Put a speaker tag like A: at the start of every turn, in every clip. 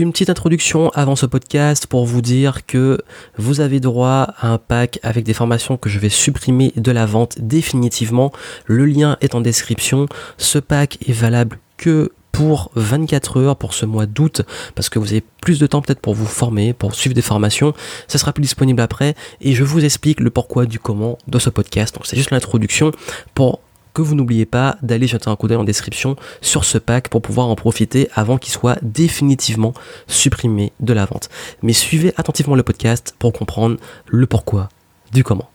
A: Une petite introduction avant ce podcast pour vous dire que vous avez droit à un pack avec des formations que je vais supprimer de la vente définitivement. Le lien est en description. Ce pack est valable que pour 24 heures pour ce mois d'août parce que vous avez plus de temps peut-être pour vous former, pour suivre des formations. Ça sera plus disponible après et je vous explique le pourquoi du comment de ce podcast. Donc c'est juste l'introduction pour que vous n'oubliez pas d'aller jeter un coup d'œil en description sur ce pack pour pouvoir en profiter avant qu'il soit définitivement supprimé de la vente. Mais suivez attentivement le podcast pour comprendre le pourquoi du comment.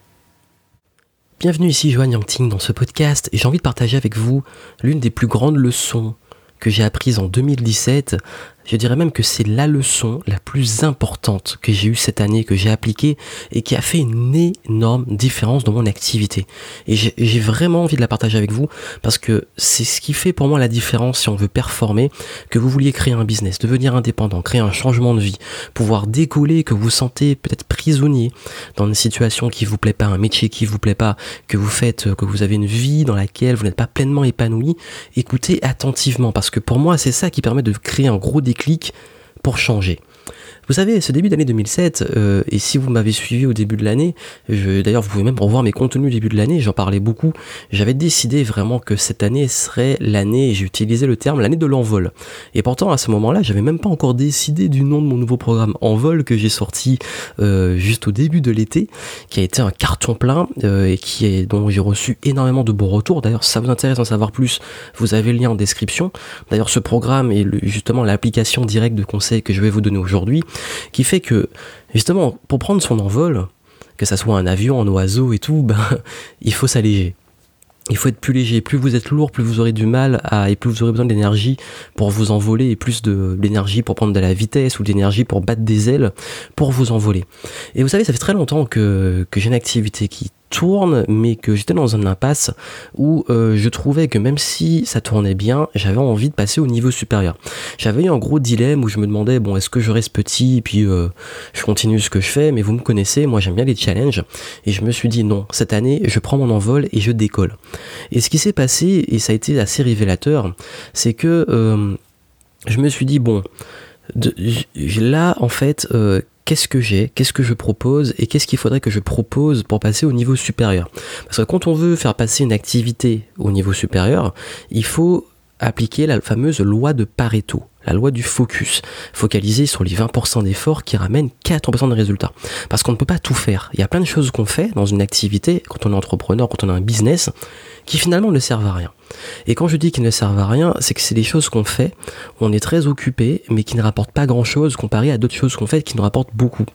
A: Bienvenue ici Joanne Yangting dans ce podcast et j'ai envie de partager avec vous l'une des plus grandes leçons que j'ai apprises en 2017 je dirais même que c'est la leçon la plus importante que j'ai eue cette année, que j'ai appliquée et qui a fait une énorme différence dans mon activité. Et j'ai vraiment envie de la partager avec vous parce que c'est ce qui fait pour moi la différence si on veut performer, que vous vouliez créer un business, devenir indépendant, créer un changement de vie, pouvoir décoller, que vous sentez peut-être prisonnier dans une situation qui vous plaît pas, un métier qui vous plaît pas, que vous faites, que vous avez une vie dans laquelle vous n'êtes pas pleinement épanoui, écoutez attentivement parce que pour moi c'est ça qui permet de créer un gros déclic clic pour changer. Vous savez, ce début d'année 2007, euh, et si vous m'avez suivi au début de l'année, d'ailleurs vous pouvez même revoir mes contenus début de l'année, j'en parlais beaucoup, j'avais décidé vraiment que cette année serait l'année, j'ai utilisé le terme, l'année de l'envol. Et pourtant à ce moment-là, j'avais même pas encore décidé du nom de mon nouveau programme Envol que j'ai sorti euh, juste au début de l'été, qui a été un carton plein euh, et qui est dont j'ai reçu énormément de bons retours. D'ailleurs, si ça vous intéresse d'en savoir plus, vous avez le lien en description. D'ailleurs, ce programme est justement l'application directe de conseils que je vais vous donner aujourd'hui qui fait que, justement, pour prendre son envol, que ça soit un avion, un oiseau et tout, ben, il faut s'alléger. Il faut être plus léger. Plus vous êtes lourd, plus vous aurez du mal à, et plus vous aurez besoin d'énergie pour vous envoler et plus de d'énergie pour prendre de la vitesse ou d'énergie pour battre des ailes pour vous envoler. Et vous savez, ça fait très longtemps que j'ai une activité qui tourne, mais que j'étais dans un impasse où euh, je trouvais que même si ça tournait bien, j'avais envie de passer au niveau supérieur. J'avais eu un gros dilemme où je me demandais, bon, est-ce que je reste petit, puis euh, je continue ce que je fais, mais vous me connaissez, moi j'aime bien les challenges, et je me suis dit, non, cette année, je prends mon envol et je décolle. Et ce qui s'est passé, et ça a été assez révélateur, c'est que euh, je me suis dit, bon, là, en fait, qu'est-ce que j'ai, qu'est-ce que je propose et qu'est-ce qu'il faudrait que je propose pour passer au niveau supérieur. Parce que quand on veut faire passer une activité au niveau supérieur, il faut appliquer la fameuse loi de Pareto, la loi du focus, focaliser sur les 20% d'efforts qui ramènent 80% de résultats. Parce qu'on ne peut pas tout faire. Il y a plein de choses qu'on fait dans une activité, quand on est entrepreneur, quand on a un business, qui finalement ne servent à rien. Et quand je dis qu'ils ne servent à rien, c'est que c'est des choses qu'on fait, on est très occupé, mais qui ne rapportent pas grand chose comparé à d'autres choses qu'on fait qui nous rapportent beaucoup.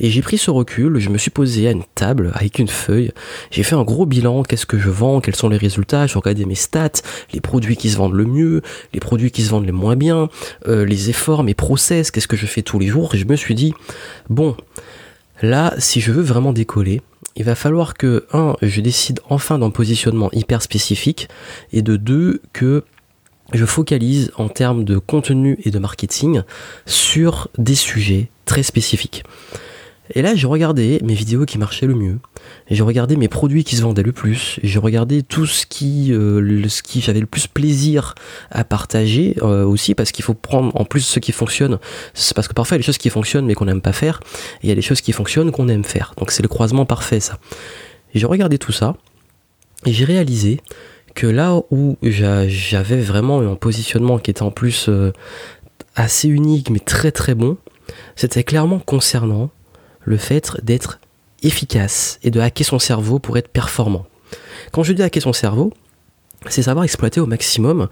A: Et j'ai pris ce recul, je me suis posé à une table avec une feuille, j'ai fait un gros bilan, qu'est-ce que je vends, quels sont les résultats, j'ai regardé mes stats, les produits qui se vendent le mieux, les produits qui se vendent les moins bien, euh, les efforts, mes process, qu'est-ce que je fais tous les jours, et je me suis dit, bon, là, si je veux vraiment décoller, il va falloir que, un, je décide enfin d'un positionnement hyper spécifique, et de deux, que je focalise en termes de contenu et de marketing sur des sujets très spécifiques. Et là, j'ai regardé mes vidéos qui marchaient le mieux. J'ai regardé mes produits qui se vendaient le plus. J'ai regardé tout ce qui, euh, ce qui j'avais le plus plaisir à partager euh, aussi, parce qu'il faut prendre en plus ce qui fonctionne. C'est parce que parfois il y a des choses qui fonctionnent mais qu'on n'aime pas faire, et il y a des choses qui fonctionnent qu'on aime faire. Donc c'est le croisement parfait ça. J'ai regardé tout ça et j'ai réalisé que là où j'avais vraiment un positionnement qui était en plus euh, assez unique mais très très bon, c'était clairement concernant le fait d'être efficace et de hacker son cerveau pour être performant. Quand je dis hacker son cerveau, c'est savoir exploiter au maximum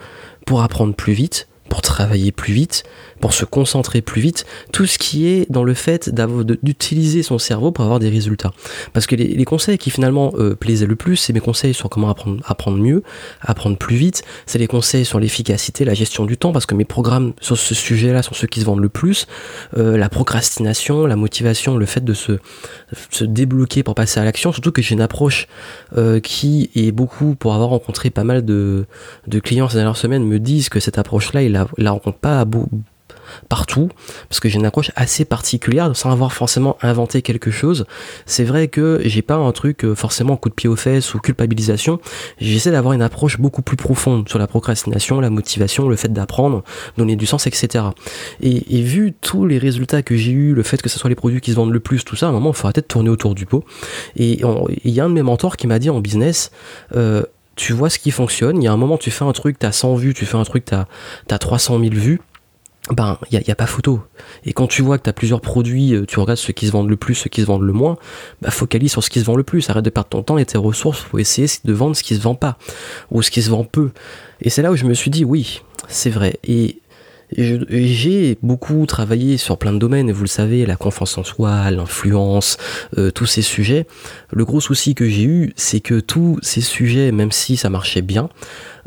A: pour apprendre plus vite, pour travailler plus vite, pour se concentrer plus vite, tout ce qui est dans le fait d'utiliser son cerveau pour avoir des résultats. Parce que les, conseils qui finalement euh, plaisaient le plus, c'est mes conseils sur comment apprendre, apprendre mieux, apprendre plus vite, c'est les conseils sur l'efficacité, la gestion du temps, parce que mes programmes sur ce sujet-là sont ceux qui se vendent le plus, euh, la procrastination, la motivation, le fait de se, se débloquer pour passer à l'action, surtout que j'ai une approche euh, qui est beaucoup, pour avoir rencontré pas mal de, de clients ces dernières semaines, me disent que cette approche-là, il la, la rencontre pas à bout partout, parce que j'ai une approche assez particulière, sans avoir forcément inventé quelque chose. C'est vrai que j'ai pas un truc euh, forcément coup de pied aux fesses ou culpabilisation. J'essaie d'avoir une approche beaucoup plus profonde sur la procrastination, la motivation, le fait d'apprendre, donner du sens, etc. Et, vu tous les résultats que j'ai eu, le fait que ce soit les produits qui se vendent le plus, tout ça, à un moment, il faut de tourner autour du pot. Et il y a un de mes mentors qui m'a dit en business, euh, tu vois ce qui fonctionne. Il y a un moment, tu fais un truc, tu as 100 vues, tu fais un truc, tu as, 300 000 vues. Ben, il n'y a, pas photo. Et quand tu vois que tu as plusieurs produits, euh, tu regardes ceux qui se vendent le plus, ceux qui se vendent le moins, bah focalise sur ce qui se vend le plus. Arrête de perdre ton temps et tes ressources pour essayer de vendre ce qui se vend pas ou ce qui se vend peu. Et c'est là où je me suis dit, oui, c'est vrai. Et j'ai beaucoup travaillé sur plein de domaines, et vous le savez, la confiance en soi, l'influence, euh, tous ces sujets. Le gros souci que j'ai eu, c'est que tous ces sujets, même si ça marchait bien,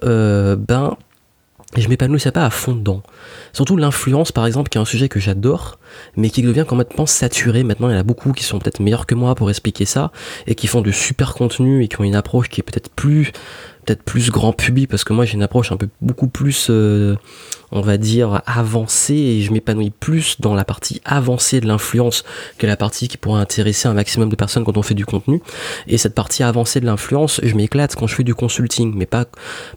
A: euh, ben, je m'épanouissais pas à fond dedans. Surtout l'influence, par exemple, qui est un sujet que j'adore, mais qui devient complètement saturé. Maintenant, il y en a beaucoup qui sont peut-être meilleurs que moi pour expliquer ça, et qui font de super contenu, et qui ont une approche qui est peut-être plus peut-être plus grand public parce que moi j'ai une approche un peu beaucoup plus euh, on va dire avancée et je m'épanouis plus dans la partie avancée de l'influence que la partie qui pourrait intéresser un maximum de personnes quand on fait du contenu. Et cette partie avancée de l'influence je m'éclate quand je fais du consulting mais pas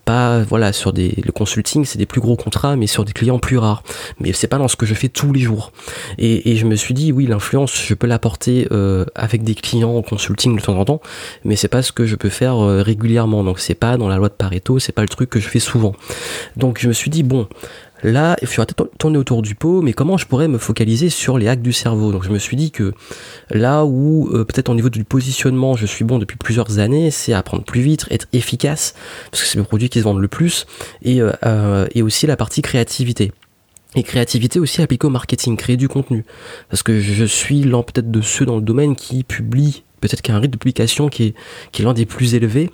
A: pas voilà sur des le consulting c'est des plus gros contrats mais sur des clients plus rares. Mais c'est pas dans ce que je fais tous les jours. Et, je me suis dit oui l'influence je peux l'apporter euh, avec des clients en consulting de temps en temps mais c'est pas ce que je peux faire euh, régulièrement. Donc c'est pas dans la loi de Pareto, c'est pas le truc que je fais souvent. Donc je me suis dit, bon, là, il faudra tourner autour du pot, mais comment je pourrais me focaliser sur les hacks du cerveau? Donc je me suis dit que là où euh, peut-être au niveau du positionnement, je suis bon depuis plusieurs années, c'est apprendre plus vite, être efficace, parce que c'est le produit qui se vend le plus, et, euh, euh, et aussi la partie créativité. Et créativité aussi appliquée au marketing, créer du contenu. Parce que je suis l'un peut-être de ceux dans le domaine qui publie, peut-être qu'il y a un rythme de publication qui est l'un des plus élevés,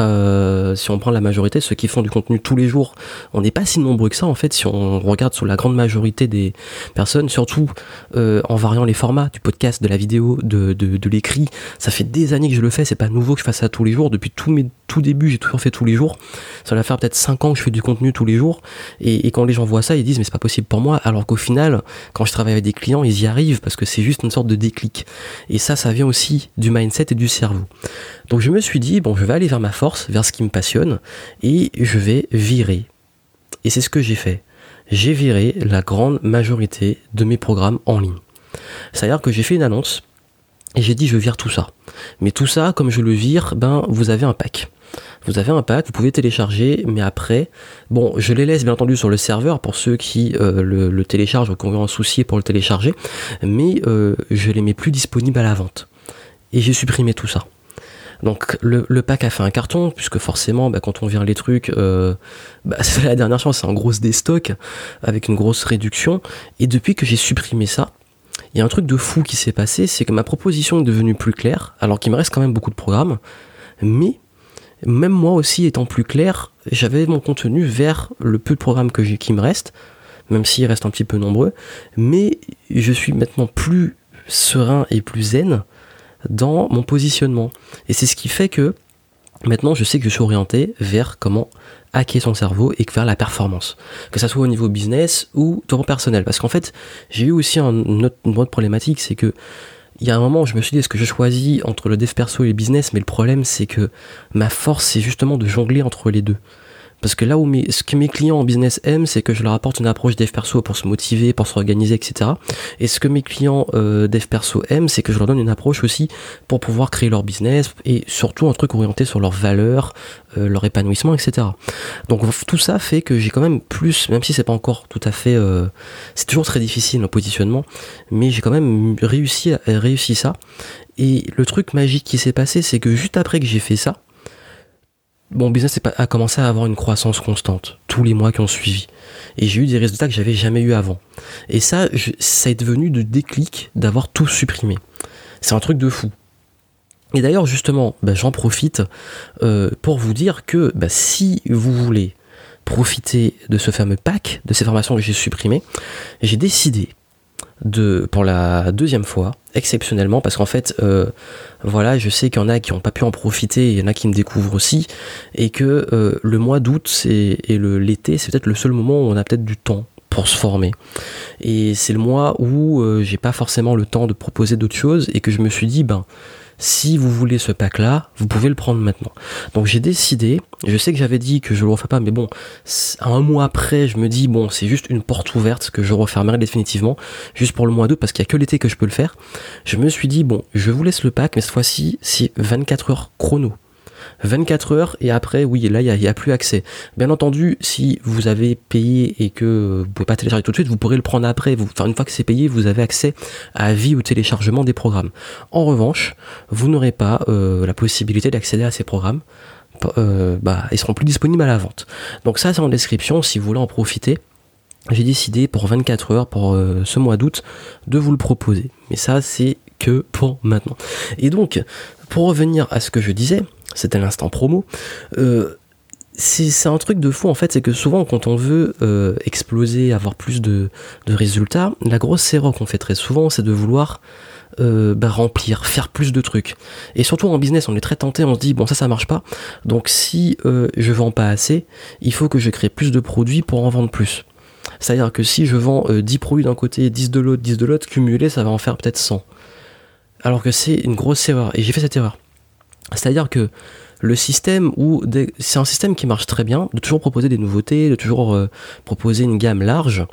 A: euh, si on prend la majorité, ceux qui font du contenu tous les jours, on n'est pas si nombreux que ça en fait si on regarde sur la grande majorité des personnes, surtout euh, en variant les formats du podcast, de la vidéo, de, l'écrit. Ça fait des années que je le fais, c'est pas nouveau que je fasse ça tous les jours. Depuis tout mes tout début, j'ai toujours fait tous les jours. Ça va faire peut-être 5 ans que je fais du contenu tous les jours. Et, quand les gens voient ça, ils disent mais c'est pas possible pour moi. Alors qu'au final, quand je travaille avec des clients, ils y arrivent parce que c'est juste une sorte de déclic. Et ça, ça vient aussi du mindset et du cerveau. Donc je me suis dit, bon, je vais aller vers ma force, vers ce qui me passionne, et je vais virer. Et c'est ce que j'ai fait. J'ai viré la grande majorité de mes programmes en ligne. C'est-à-dire que j'ai fait une annonce et j'ai dit je vire tout ça. Mais tout ça, comme je le vire, ben vous avez un pack. Vous avez un pack, vous pouvez télécharger, mais après, bon, je les laisse bien entendu sur le serveur pour ceux qui euh, le, téléchargent ou qui ont un souci pour le télécharger, mais euh, je les mets plus disponibles à la vente. Et j'ai supprimé tout ça. Donc le, pack a fait un carton, puisque forcément, bah, quand on vient les trucs, euh, bah, c'est la dernière chance, c'est en grosse déstock, avec une grosse réduction. Et depuis que j'ai supprimé ça, il y a un truc de fou qui s'est passé, c'est que ma proposition est devenue plus claire, alors qu'il me reste quand même beaucoup de programmes, mais même moi aussi étant plus clair, j'avais mon contenu vers le peu de programmes que j'ai qui me reste, même s'il reste un petit peu nombreux, mais je suis maintenant plus serein et plus zen dans mon positionnement. Et c'est ce qui fait que maintenant je sais que je suis orienté vers comment hacker son cerveau et vers la performance. Que ça soit au niveau business ou niveau personnel. Parce qu'en fait, j'ai eu aussi une autre, problématique, c'est que il y a un moment où je me suis dit est-ce que je choisis entre le dev perso et le business, mais le problème c'est que ma force c'est justement de jongler entre les deux. Parce que là où mes, ce que mes clients en business aiment, c'est que je leur apporte une approche dev perso pour se motiver, pour s'organiser, etc. Et ce que mes clients euh, dev perso aiment, c'est que je leur donne une approche aussi pour pouvoir créer leur business et surtout un truc orienté sur leurs valeurs, euh, leur épanouissement, etc. Donc tout ça fait que j'ai quand même plus, même si c'est pas encore tout à fait, euh, c'est toujours très difficile le positionnement, mais j'ai quand même réussi, réussi ça. Et le truc magique qui s'est passé, c'est que juste après que j'ai fait ça, mon business a commencé à avoir une croissance constante tous les mois qui ont suivi. Et j'ai eu des résultats que j'avais jamais eu avant. Et ça, ça est devenu de déclic d'avoir tout supprimé. C'est un truc de fou. Et d'ailleurs, justement, bah, j'en profite euh, pour vous dire que bah, si vous voulez profiter de ce fameux pack, de ces formations que j'ai supprimées, j'ai décidé pour la deuxième fois, exceptionnellement, parce qu'en fait, euh, voilà, je sais qu'il y en a qui n'ont pas pu en profiter, il y en a qui me découvrent aussi, et que euh, le mois d'août et l'été, c'est peut-être le seul moment où on a peut-être du temps pour se former. Et c'est le mois où euh, j'ai pas forcément le temps de proposer d'autres choses et que je me suis dit, ben, si vous voulez ce pack là, vous pouvez le prendre maintenant. Donc j'ai décidé, je sais que j'avais dit que je le refais pas, mais bon, un mois après, je me dis, bon, c'est juste une porte ouverte que je refermerai définitivement, juste pour le mois d'août, parce qu'il y a que l'été que je peux le faire. Je me suis dit, bon, je vous laisse le pack, mais cette fois-ci, c'est 24 heures chrono. 24 heures et après, oui, là, il n'y a, plus accès. Bien entendu, si vous avez payé et que vous pouvez pas télécharger tout de suite, vous pourrez le prendre après. Enfin, une fois que c'est payé, vous avez accès à vie au téléchargement des programmes. En revanche, vous n'aurez pas euh, la possibilité d'accéder à ces programmes. Euh, bah, ils seront plus disponibles à la vente. Donc ça, c'est en description si vous voulez en profiter j'ai décidé pour 24 heures pour euh, ce mois d'août de vous le proposer. Mais ça c'est que pour maintenant. Et donc, pour revenir à ce que je disais, c'était l'instant promo. Euh, c'est un truc de fou en fait, c'est que souvent quand on veut euh, exploser, avoir plus de, résultats, la grosse erreur qu'on fait très souvent, c'est de vouloir euh, bah, remplir, faire plus de trucs. Et surtout en business, on est très tenté, on se dit bon ça ça marche pas, donc si je vends pas assez, il faut que je crée plus de produits pour en vendre plus. C'est-à-dire que si je vends 10 produits d'un côté, 10 de l'autre, 10 de l'autre, cumulé, ça va en faire peut-être 100. Alors que c'est une grosse erreur, et j'ai fait cette erreur. C'est-à-dire que le système où c'est un système qui marche très bien, de toujours proposer des nouveautés, de toujours euh, proposer une gamme large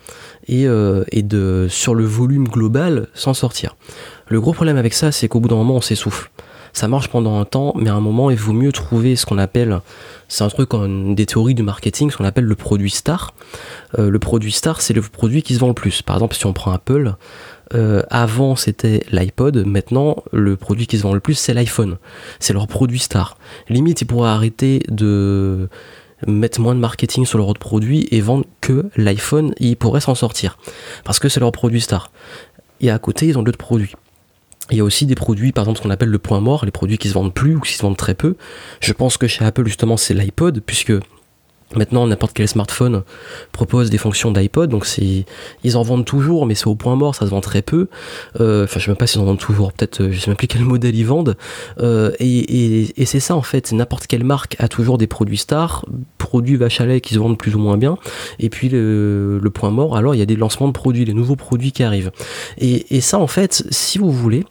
A: et, euh, et, de sur le volume global s'en sortir. Le gros problème avec ça, c'est qu'au bout d'un moment, on s'essouffle. Ça marche pendant un temps, mais à un moment, il vaut mieux trouver ce qu'on appelle, c'est un truc des théories du marketing, ce qu'on appelle le produit star. Euh, le produit star, c'est le produit qui se vend le plus. Par exemple, si on prend Apple, euh, avant c'était l'iPod, maintenant le produit qui se vend le plus c'est l'iPhone. C'est leur produit star. Limite ils pourraient arrêter de mettre moins de marketing sur leur autre produit et vendre que l'iPhone, ils pourraient s'en sortir. Parce que c'est leur produit star. Et à côté ils ont d'autres produits. Il y a aussi des produits, par exemple, ce qu'on appelle le point mort, les produits qui se vendent plus ou qui se vendent très peu. Je pense que chez Apple, justement, c'est l'iPod, puisque Maintenant, n'importe quel smartphone propose des fonctions d'iPod, donc ils en vendent toujours, mais c'est au point mort, ça se vend très peu. Euh, enfin, je sais même pas s'ils en vendent toujours, peut-être, euh, je sais même plus quel modèle ils vendent. Euh, et, c'est ça en fait, n'importe quelle marque a toujours des produits stars, produits vache à lait qui se vendent plus ou moins bien. Et puis le, point mort, alors il y a des lancements de produits, des nouveaux produits qui arrivent. Et, et ça en fait, si vous voulez,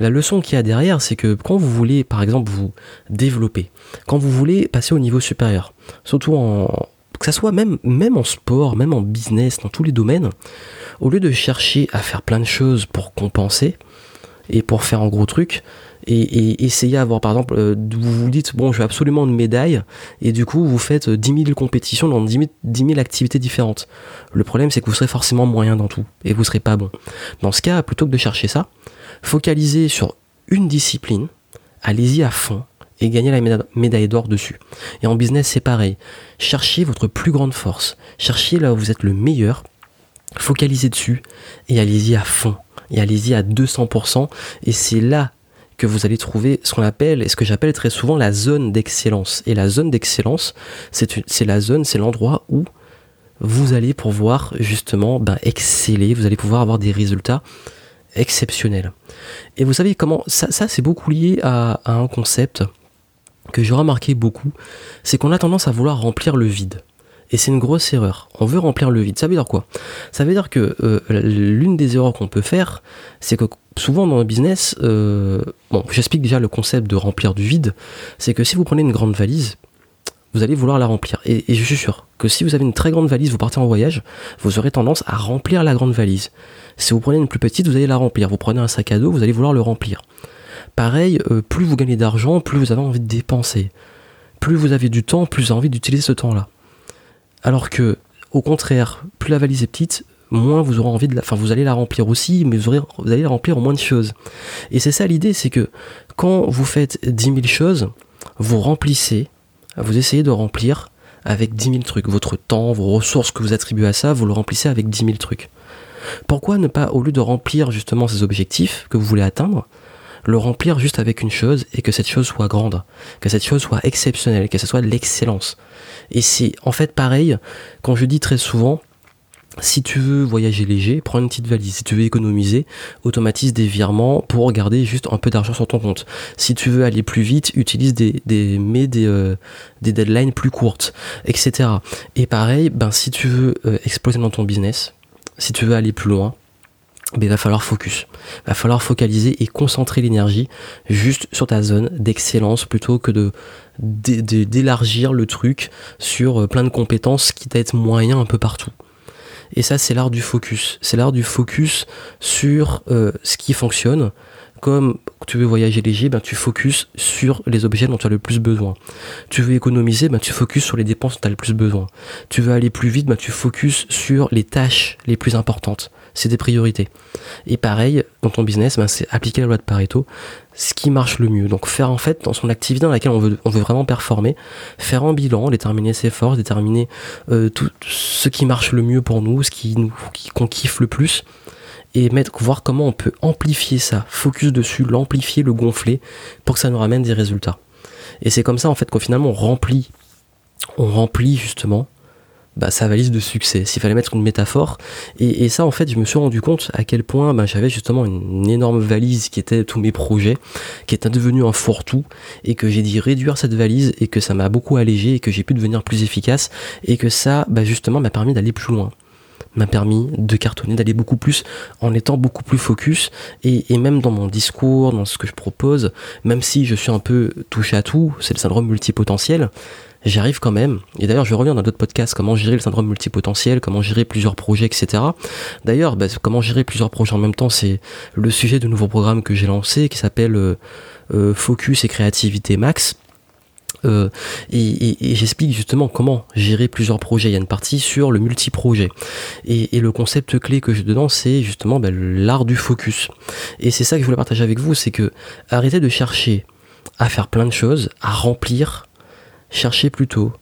A: la leçon qu'il y a derrière, c'est que quand vous voulez, par exemple, vous développer, quand vous voulez passer au niveau supérieur, surtout en que ça soit même, même en sport, même en business, dans tous les domaines, au lieu de chercher à faire plein de choses pour compenser et pour faire un gros truc, et, essayer d'avoir par exemple, euh, vous vous dites, bon, je veux absolument une médaille, et du coup, vous faites 10 000 compétitions dans 10 000, activités différentes. Le problème, c'est que vous serez forcément moyen dans tout, et vous serez pas bon. Dans ce cas, plutôt que de chercher ça, focalisez sur une discipline, allez-y à fond et gagnez la médaille d'or dessus. Et en business, c'est pareil. Cherchez votre plus grande force. Cherchez là où vous êtes le meilleur. Focalisez dessus et allez-y à fond. Et allez-y à 200%. Et c'est là que vous allez trouver ce qu'on appelle, et ce que j'appelle très souvent la zone d'excellence. Et la zone d'excellence, c'est la zone, c'est l'endroit où vous allez pouvoir justement ben, exceller, vous allez pouvoir avoir des résultats exceptionnel. Et vous savez comment ça, c'est beaucoup lié à, un concept que j'ai remarqué beaucoup, c'est qu'on a tendance à vouloir remplir le vide. Et c'est une grosse erreur. On veut remplir le vide. Ça veut dire quoi? Ça veut dire que euh, l'une des erreurs qu'on peut faire, c'est que souvent dans le business, euh, bon, j'explique déjà le concept de remplir du vide, c'est que si vous prenez une grande valise, vous allez vouloir la remplir. Et, je suis sûr que si vous avez une très grande valise, vous partez en voyage, vous aurez tendance à remplir la grande valise. Si vous prenez une plus petite, vous allez la remplir. Vous prenez un sac à dos, vous allez vouloir le remplir. Pareil, euh, plus vous gagnez d'argent, plus vous avez envie de dépenser. Plus vous avez du temps, plus vous avez envie d'utiliser ce temps-là. Alors que, au contraire, plus la valise est petite, moins vous aurez envie de la... Enfin, vous allez la remplir aussi, mais vous, vous allez la remplir en moins de choses. Et c'est ça l'idée, c'est que quand vous faites 10 000 choses, vous remplissez, vous essayez de remplir avec 10 000 trucs. Votre temps, vos ressources que vous attribuez à ça, vous le remplissez avec 10 000 trucs. Pourquoi ne pas, au lieu de remplir justement ces objectifs que vous voulez atteindre, le remplir juste avec une chose et que cette chose soit grande, que cette chose soit exceptionnelle, que ce soit de l'excellence. Et c'est en fait pareil quand je dis très souvent, si tu veux voyager léger, prends une petite valise. Si tu veux économiser, automatise des virements pour garder juste un peu d'argent sur ton compte. Si tu veux aller plus vite, utilise des, des mets des, euh, des deadlines plus courtes, etc. Et pareil, ben si tu veux euh, exploser dans ton business, si tu veux aller plus loin, ben, il va falloir focus. Il va falloir focaliser et concentrer l'énergie juste sur ta zone d'excellence plutôt que d'élargir le truc sur euh, plein de compétences qui t'aident moyen un peu partout. Et ça, c'est l'art du focus. C'est l'art du focus sur euh, ce qui fonctionne. Comme tu veux voyager léger, ben, tu focuses sur les objets dont tu as le plus besoin. Tu veux économiser, ben, tu focuses sur les dépenses dont tu as le plus besoin. Tu veux aller plus vite, ben, tu focuses sur les tâches les plus importantes c'est des priorités. Et pareil, dans ton business, ben, c'est appliquer la loi de Pareto, ce qui marche le mieux. Donc faire en fait dans son activité dans laquelle on veut, vraiment performer, faire un bilan, déterminer ses forces, déterminer euh, tout ce qui marche le mieux pour nous, ce qui nous qu'on kiffe le plus, et mettre, voir comment on peut amplifier ça, focus dessus, l'amplifier, le gonfler, pour que ça nous ramène des résultats. Et c'est comme ça en fait qu'au finalement on remplit, on remplit justement bah, sa valise de succès, s'il fallait mettre une métaphore. Et, ça, en fait, je me suis rendu compte à quel point bah, j'avais justement une, énorme valise qui était tous mes projets, qui était devenu un fourre-tout, et que j'ai dit réduire cette valise, et que ça m'a beaucoup allégé, et que j'ai pu devenir plus efficace, et que ça, bah, justement, m'a permis d'aller plus loin m'a permis de cartonner, d'aller beaucoup plus en étant beaucoup plus focus et, même dans mon discours, dans ce que je propose, même si je suis un peu touché à tout, c'est le syndrome multipotentiel, j'y arrive quand même. Et d'ailleurs, je reviens dans d'autres podcasts, comment gérer le syndrome multipotentiel, comment gérer plusieurs projets, etc. D'ailleurs, bah, comment gérer plusieurs projets en même temps, c'est le sujet de nouveau programme que j'ai lancé qui s'appelle euh, euh, Focus et Créativité Max. Euh, et, j'explique justement comment gérer plusieurs projets. Il y a une partie sur le multi-projet. Et, le concept clé que j'ai dedans, c'est justement bah, l'art du focus. Et c'est ça que je voulais partager avec vous, c'est que arrêtez de chercher à faire plein de choses, à remplir cherchez plutôt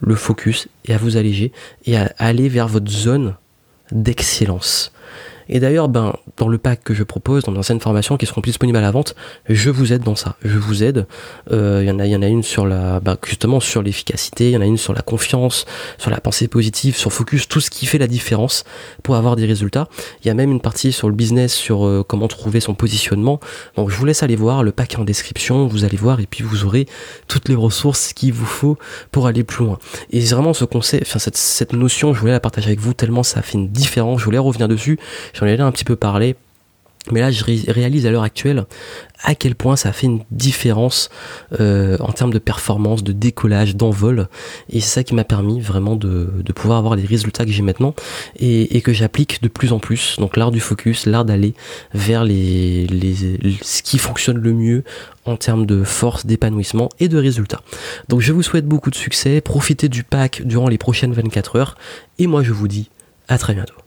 A: le focus et à vous alléger et à aller vers votre zone d'excellence. Et d'ailleurs, ben, dans le pack que je propose, dans l'ancienne formation qui seront disponibles à la vente, je vous aide dans ça. Je vous aide. Euh, il y en a, y en a une sur la, ben, justement sur l'efficacité, il y en a une sur la confiance, sur la pensée positive, sur focus, tout ce qui fait la différence pour avoir des résultats. Il y a même une partie sur le business, sur euh, comment trouver son positionnement. Donc je vous laisse aller voir, le pack est en description, vous allez voir et puis vous aurez toutes les ressources qu'il vous faut pour aller plus loin. Et vraiment ce concept, enfin cette, cette notion, je voulais la partager avec vous tellement ça fait une différence. Je voulais revenir dessus. J'en ai déjà un petit peu parlé. Mais là, je réalise à l'heure actuelle à quel point ça fait une différence euh, en termes de performance, de décollage, d'envol. Et c'est ça qui m'a permis vraiment de, pouvoir avoir les résultats que j'ai maintenant et, que j'applique de plus en plus. Donc l'art du focus, l'art d'aller vers les, ce qui fonctionne le mieux en termes de force, d'épanouissement et de résultats. Donc je vous souhaite beaucoup de succès, profitez du pack durant les prochaines 24 heures et moi je vous dis à très bientôt.